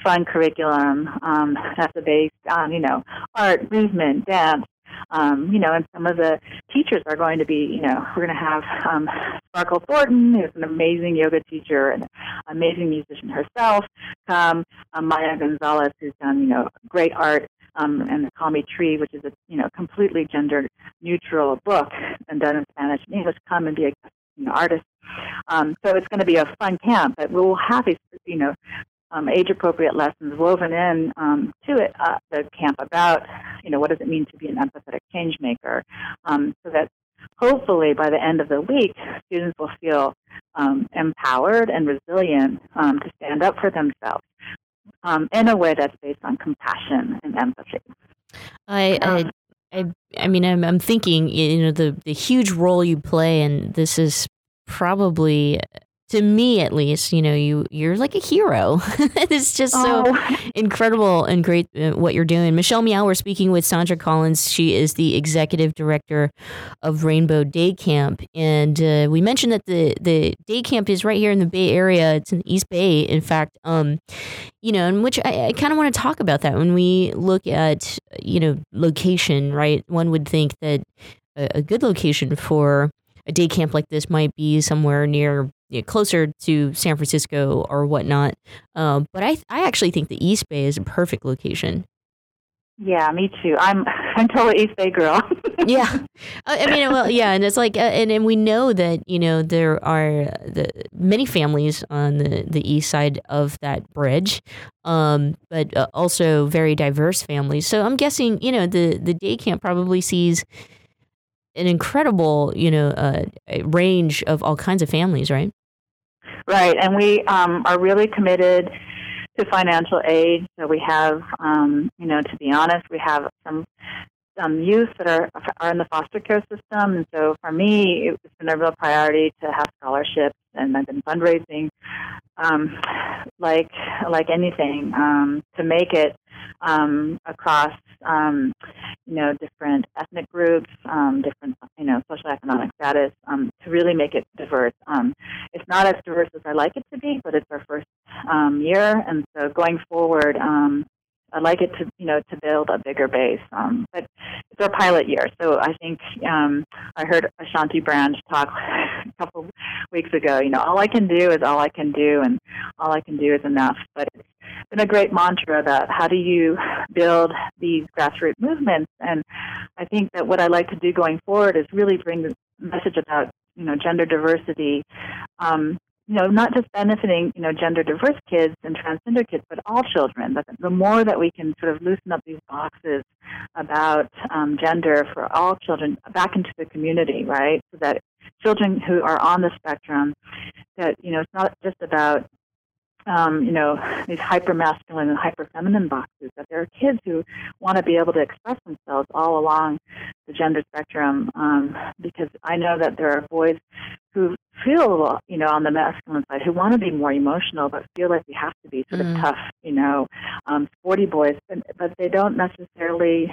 fun curriculum um, that's based on, you know, art, movement, dance, um, you know, and some of the teachers are going to be, you know, we're going to have um, Sparkle Thornton, who's an amazing yoga teacher and amazing musician herself, come, um, Maya Gonzalez, who's done, you know, great art um, and the Call Me Tree, which is a you know completely gender neutral book and done in Spanish and English, come and be a you know, artist. Um, so it's going to be a fun camp, but we'll have these you know um, age appropriate lessons woven in um, to it uh, the camp about you know what does it mean to be an empathetic change maker, um, so that hopefully by the end of the week students will feel um, empowered and resilient um, to stand up for themselves um, in a way that's based on compassion and empathy. I, I, I, I mean, I'm, I'm thinking, you know, the the huge role you play, and this is probably to me at least you know you you're like a hero. It's just so Oh. incredible and great uh, what you're doing. Michelle meow we're speaking with sandra collins. She is the executive director of rainbow day camp. And uh, we mentioned that the the day camp is right here in the bay area. It's in east bay in fact um you know and which i, I kind of want to talk about that. When we look at you know location right one would think that a, a good location for a day camp like this might be somewhere near you know, closer to San Francisco or whatnot. Um, but I I actually think the East Bay is a perfect location. Yeah, me too. I'm I'm totally East Bay girl. yeah, I I mean, well, yeah, and it's like, uh, and and we know that you know there are the many families on the the east side of that bridge, um, but uh, also very diverse families. So I'm guessing you know the the day camp probably sees an incredible you know uh, range of all kinds of families, right? Right, and we um, are really committed to financial aid. So we have, um, you know, to be honest, we have some some youth that are are in the foster care system, and so for me, it's been a real priority to have scholarships, and I've been fundraising, um, like like anything, um, to make it um, across, um, you know, different ethnic groups, um, different, you know, social economic status, um, to really make it diverse. Um, it's not as diverse as I like it to be, but it's our first um, year, and so going forward, um, I'd like it to, you know, to build a bigger base. Um, but it's our pilot year, so I think um, I heard Ashanti Branch talk a couple weeks ago. You know, all I can do is all I can do, and all I can do is enough. But it's been a great mantra about how do you build these grassroots movements. And I think that what I like to do going forward is really bring the message about, you know, gender diversity. Um, you know, not just benefiting, you know, gender diverse kids and transgender kids, but all children. But the more that we can sort of loosen up these boxes about um, gender for all children back into the community, right? So that children who are on the spectrum, that, you know, it's not just about um, you know, these hyper masculine and hyper feminine boxes, that there are kids who want to be able to express themselves all along the gender spectrum. Um, because I know that there are boys who feel, you know, on the masculine side, who want to be more emotional, but feel like we have to be sort Mm. of tough, you know, um, sporty boys, but, but they don't necessarily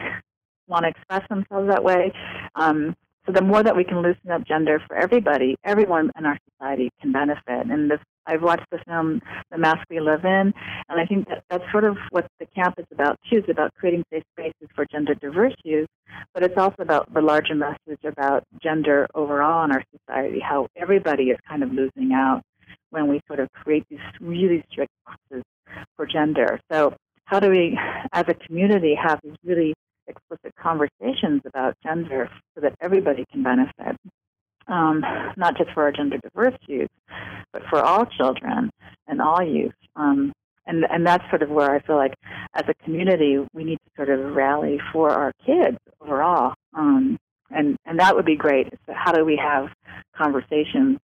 want to express themselves that way. Um, so the more that we can loosen up gender for everybody, everyone in our society can benefit. And this, I've watched the film The Mask We Live In, and I think that that's sort of what the camp is about too. It's about creating safe spaces for gender diverse youth but it's also about the larger message about gender overall in our society, how everybody is kind of losing out when we sort of create these really strict boxes for gender. So, how do we, as a community, have these really explicit conversations about gender so that everybody can benefit? Um, not just for our gender diverse youth, but for all children and all youth. Um, and and that's sort of where I feel like, as a community, we need to sort of rally for our kids overall. Um, and and that would be great. So how do we have conversations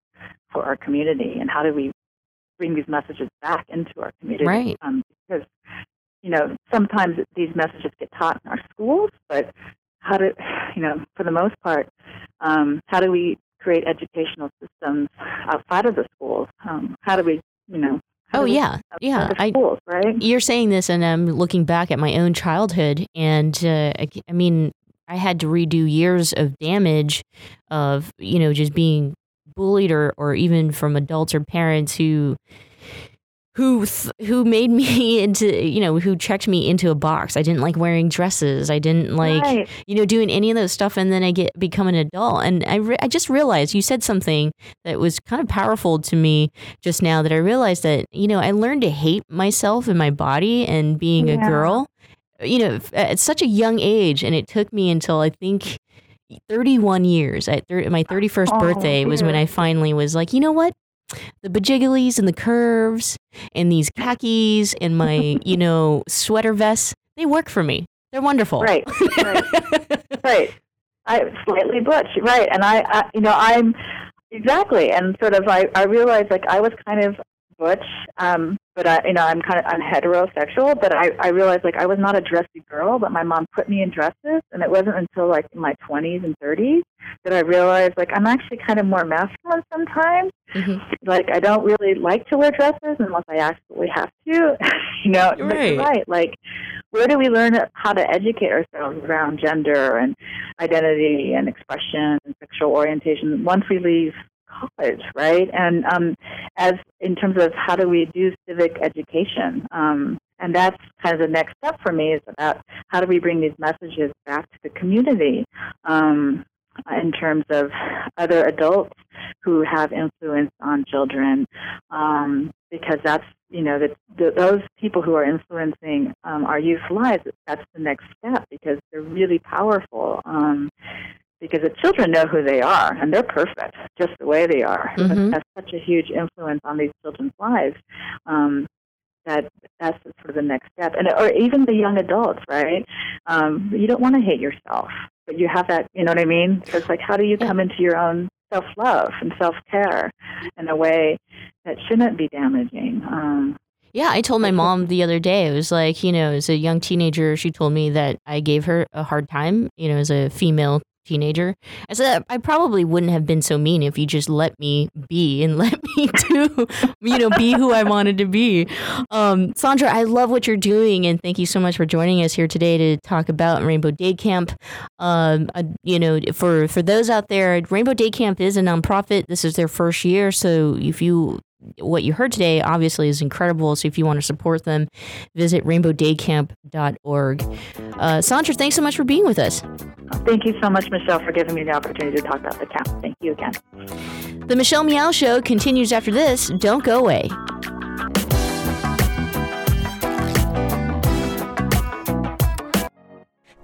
for our community, and how do we bring these messages back into our community? Right. Um, because you know sometimes these messages get taught in our schools, but how do you know for the most part, um, how do we create educational systems outside of the schools? Um, how do we you know Oh yeah, yeah. I, schools, right? You're saying this, and I'm looking back at my own childhood, and uh, I, I mean, I had to redo years of damage of you know just being bullied, or or even from adults or parents who who th- who made me into you know who checked me into a box. I didn't like wearing dresses. I didn't like Right. you know doing any of those stuff. And then I get become an adult, and I re- I just realized you said something that was kind of powerful to me just now. That I realized that you know I learned to hate myself and my body and being a girl. You know, at such a young age, and it took me until I think 31 years. At thir- my 31st Oh, birthday was when. I finally was like, you know what? The bajigglies and the curves and these khakis and my, you know, sweater vests, they work for me. They're wonderful. Right, right, right. I slightly butch, right? And I, I, you know, I'm exactly, and sort of, I, I realized like I was kind of butch, um, but I, you know, I'm kind of I'm heterosexual, but I, I realized like I was not a dressy girl, but my mom put me in dresses, and it wasn't until like in my 20s and 30s that I realized like I'm actually kind of more masculine sometimes. Like I don't really like to wear dresses unless I absolutely have to. you know, Right. right. Like, where do we learn how to educate ourselves around gender and identity and expression and sexual orientation once we leave college, right? And um, as in terms of how do we do civic education, um, and that's kind of the next step for me is about how do we bring these messages back to the community um, in terms of other adults who have influence on children, um, because that's you know those people who are influencing um, our youth lives. That's the next step because they're really powerful. Um, because the children know who they are and they're perfect just the way they are. Mhm. That's such a huge influence on these children's lives. Um, that that's sort of the next step, and or even the young adults, right? Um, you don't want to hate yourself, but you have that. You know what I mean? So it's like, how do you come into your own self love and self care in a way that shouldn't be damaging? Um, Yeah, I told my mom the other day, it was like, you know, as a young teenager, she told me that I gave her a hard time, you know, as a female teenager. I said, I probably wouldn't have been so mean if you just let me be and let me do, you know, be who I wanted to be. Um, Sandra, I love what you're doing, and thank you so much for joining us here today to talk about Rainbow Day Camp. Um, uh, you know, for for those out there, Rainbow Day Camp is a nonprofit. This is their first year, so if you what you heard today obviously is incredible. So if you want to support them, visit rainbowdaycamp.org. Uh, Sandra, thanks so much for being with us. thank you so much, Michelle, for giving me the opportunity to talk about the camp. Thank you again. The Michelle Meow Show continues after this. Don't go away.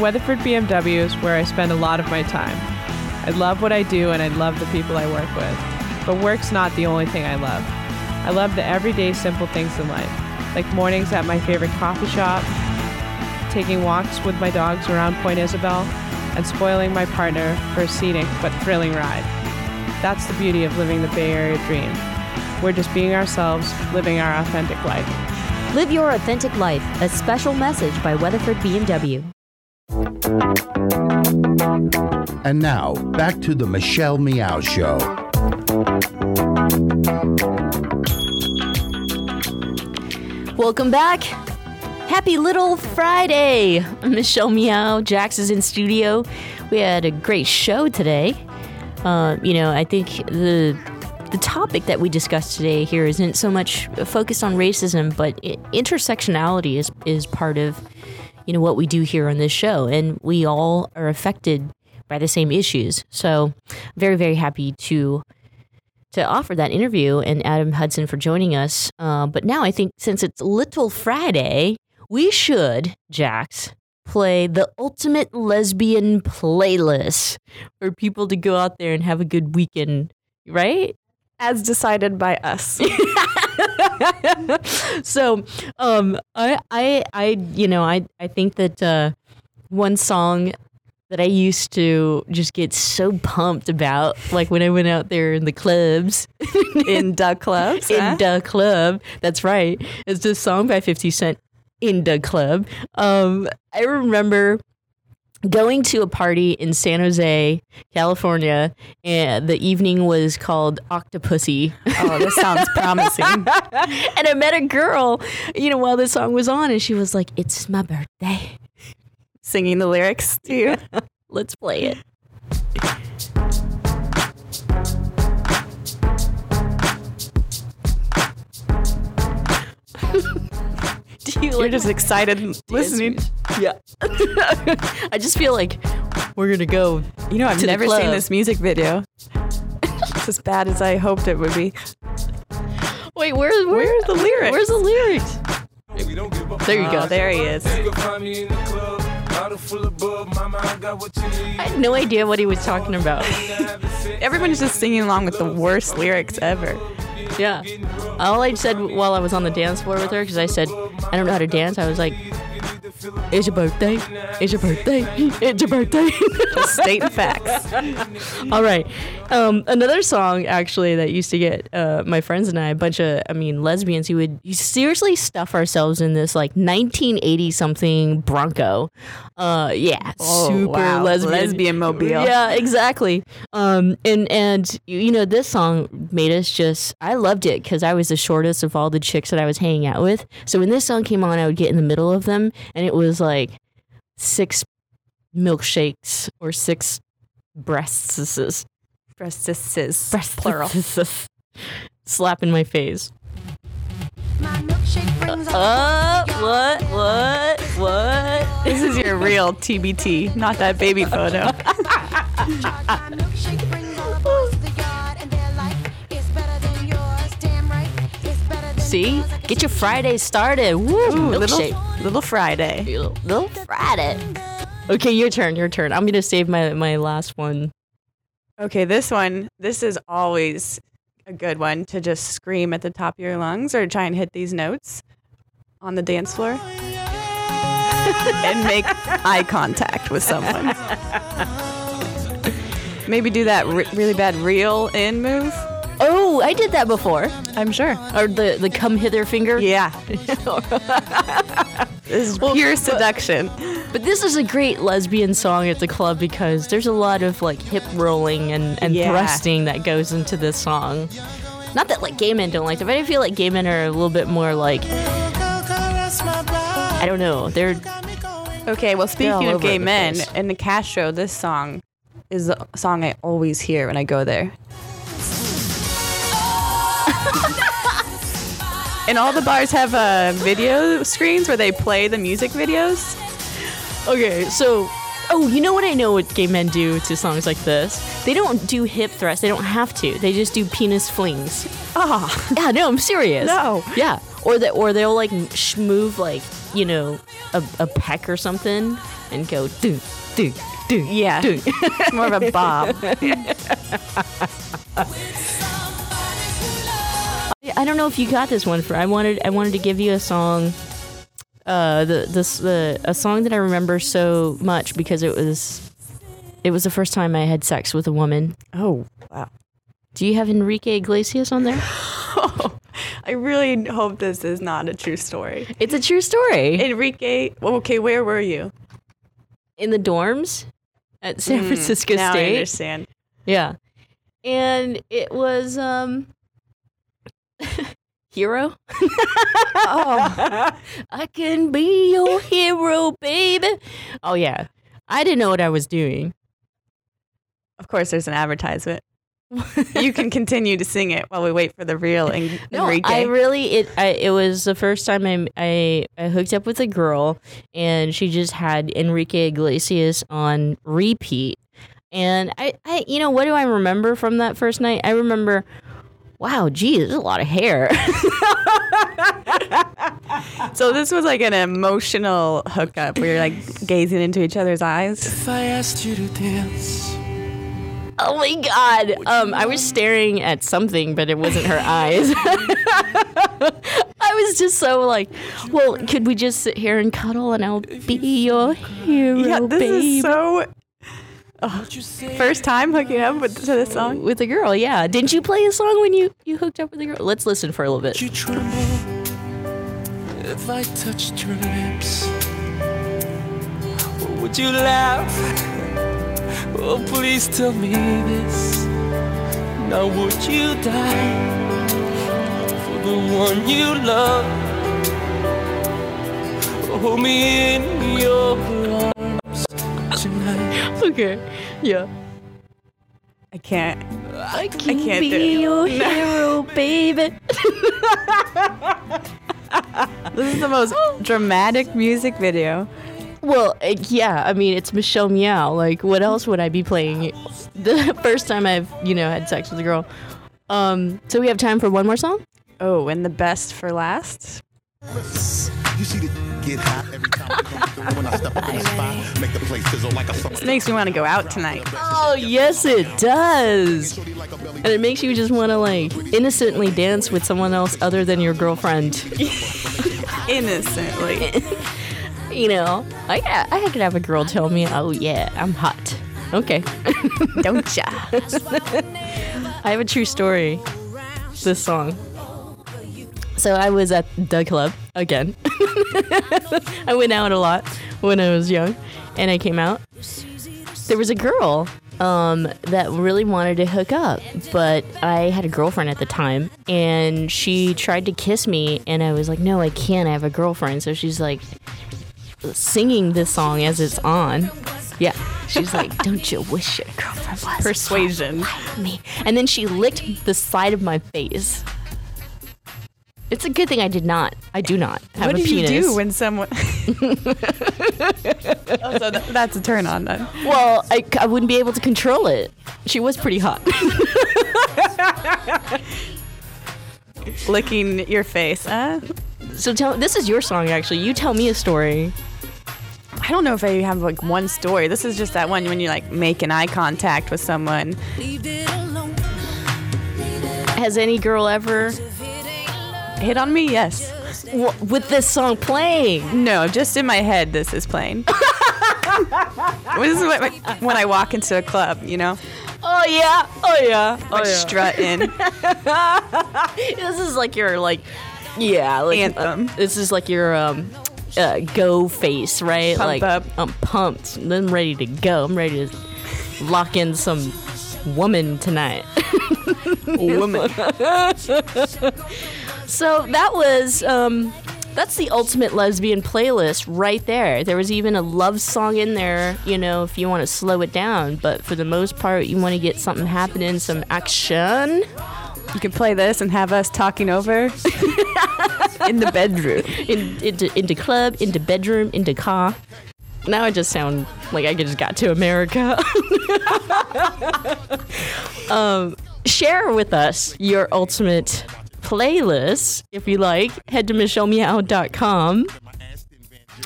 Weatherford BMW is where I spend a lot of my time. I love what I do and I love the people I work with. But work's not the only thing I love. I love the everyday simple things in life, like mornings at my favorite coffee shop, taking walks with my dogs around Point Isabel, and spoiling my partner for a scenic but thrilling ride. That's the beauty of living the Bay Area dream. We're just being ourselves, living our authentic life. Live your authentic life. A special message by Weatherford BMW. And now, back to the Michelle Meow Show. Welcome back. Happy Little Friday. Michelle Meow. Jax is in studio. We had a great show today. Uh, you know, I think the the topic that we discussed today here isn't so much focused on racism, but intersectionality is is part of you know what we do here on this show, and we all are affected by the same issues. So, very very happy to to offer that interview and Adam Hudson for joining us. Uh, but now I think since it's Little Friday, we should, Jax, play the ultimate lesbian playlist for people to go out there and have a good weekend, right? As decided by us. so, um, I, I, I, you know, I, I think that uh, one song that I used to just get so pumped about, like when I went out there in the clubs, in the clubs, in huh? the club. That's right. It's this song by Fifty Cent in the club. Um, I remember going to a party in San Jose, California, and the evening was called Octopussy. Oh, this sounds promising. and I met a girl, you know, while this song was on, and she was like, "It's my birthday." Singing the lyrics to you. Let's play it. You You're like just excited listening. Yeah. I just feel like we're gonna go. You know, I've to the never club. seen this music video. it's as bad as I hoped it would be. Wait, where's where, Where's the lyrics? Where's the lyrics? There you go. There he is. I had no idea what he was talking about. Everyone's just singing along with the worst lyrics ever. Yeah. All I said while I was on the dance floor with her, because I said, I don't know how to dance, I was like, It's your birthday. It's your birthday. It's your birthday. Just stating facts. All right. Um, another song actually that used to get uh, my friends and I a bunch of, I mean, lesbians. who would seriously stuff ourselves in this like 1980 something Bronco. Uh, yeah, Oh, super wow. lesbian, Lesbian mobile. Yeah, exactly. Um, and and you know, this song made us just. I loved it because I was the shortest of all the chicks that I was hanging out with. So when this song came on, I would get in the middle of them, and it was like six milkshakes or six breasts. Breastises. Breasts. Plural. Slap in my face. My uh, what? What? What? This is your real TBT, not that baby photo. See? Get your Friday started. Woo, Ooh, little, milkshake. little Friday. Little, little Friday. Okay, your turn. Your turn. I'm gonna save my my last one. Okay, this one, this is always a good one to just scream at the top of your lungs or try and hit these notes on the dance floor and make eye contact with someone. Maybe do that re- really bad reel in move. Oh, I did that before. I'm sure. Or the the come hither finger. Yeah. This is pure seduction. But this is a great lesbian song at the club because there's a lot of like hip rolling and, and Yeah. thrusting that goes into this song. Not that like gay men don't like it, but I feel like gay men are a little bit more like I don't know. They're Okay, well, speaking of gay men, place. in the Castro, this song is the song I always hear when I go there. And all the bars have uh, video screens where they play the music videos. Okay, so oh, you know what I know what gay men do to songs like this? They don't do hip thrusts. They don't have to. They just do penis flings. Ah, Yeah, no, I'm serious. No. Yeah, or that, or they'll like sh- move like you know a, a peck or something. and go do do do. Yeah. do. More of a bob. I don't know if you got this one for. I wanted I wanted to give you a song. Uh, the this the a song that I remember so much because it was, it was the first time I had sex with a woman. Oh wow! Do you have Enrique Iglesias on there? I really hope this is not a true story. It's a true story. Enrique. Okay, where were you? In the dorms at San Mm, Francisco now I State. understand. Yeah, and it was um, hero. oh, I can be your hero, baby. Oh yeah, I didn't know what I was doing. Of course, there's an advertisement. you can continue to sing it while we wait for the real en- No, Enrique. I really it I, it was the first time I, I I hooked up with a girl and she just had Enrique Iglesias on repeat. And I, I you know what do I remember from that first night? I remember wow, geez, there's a lot of hair. so this was like an emotional hookup where you're like gazing into each other's eyes. If I asked you to dance, oh my god. Um I was staring at something but it wasn't her eyes. I was just so like, well, could we just sit here and cuddle and I'll be your hero, Yeah, this babe? is so. Oh, first time hooking up with to this song with a girl. Yeah, didn't you play a song when you you hooked up with a girl? Let's listen for a little bit. you tremble if I touched your lips? Or would you laugh? Oh, please tell me this. Now, would you die for the one you love? Hold me in your arms tonight. Okay, yeah. I can't. I can, I can't be do your hero, baby. This is the most dramatic music video. Well, uh, yeah. I mean, it's Michelle Meow. Like, what else would I be playing? The first time I've you know had sex with a girl. Um. So we have time for one more song. Oh, and the best for last. You see the get high every time I come through when I step up in the spot. Make the place sizzle like a summer. This makes me want to go out tonight. Oh yes, it does. And it makes you just want to like innocently dance with someone else other than your girlfriend. Innocently. you know, I I could have a girl tell me, "Oh yeah, I'm hot." Okay. Don't ya? I have a true story. This song. So I was at the club again. I went out a lot when I was young, and I came out. There was a girl um, that really wanted to hook up, but I had a girlfriend at the time, and she tried to kiss me, and I was like, "No, I can't. I have a girlfriend." So she's like singing this song as it's on. Yeah, she's like, "Don't you wish your girlfriend was Persuasion. like me?" And then she licked the side of my face. It's a good thing I did not. I do not have what a do you do when someone? oh, so th- that's a turn on then. Well, I, I wouldn't be able to control it. She was pretty hot. Licking your face, huh? so tell this is your song actually. You tell me a story. I don't know if I have like one story. This is just that one when you like make an eye contact with someone. Has any girl ever hit on me? Yes. W- with this song playing? No, just in my head. This is playing. this is what, when I walk into a club, you know, Oh yeah. Oh yeah. like oh, yeah. strutting. this is like your like yeah like Anthem. uh, this is like your um uh, go face right Pump like up. i'm pumped i'm ready to go i'm ready to lock in some woman tonight Woman. So that was um that's the ultimate lesbian playlist right there. There was even a love song in there, you know, if you want to slow it down. But for the most part, you want to get something happening, some action. You can play this and have us talking over in the bedroom. in, into into club, into bedroom, into car. Now I just sound like I just got to America. um, share with us your ultimate playlist if you like. Head to michellemeow.com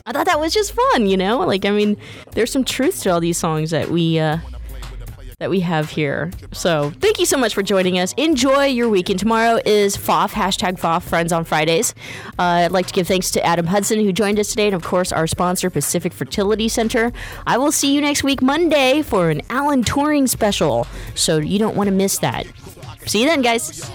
I thought that was just fun, you know? Like, I mean, there's some truth to all these songs that we uh, that we have here. So thank you so much for joining us. Enjoy your weekend. Tomorrow is FOF, hashtag FOF, Friends on Fridays. Uh, I'd like to give thanks to Adam Hudson, who joined us today, and of course, our sponsor, Pacific Fertility Center. I will see you next week, Monday, for an Alan Turing special. So you don't want to miss that. See you then, guys.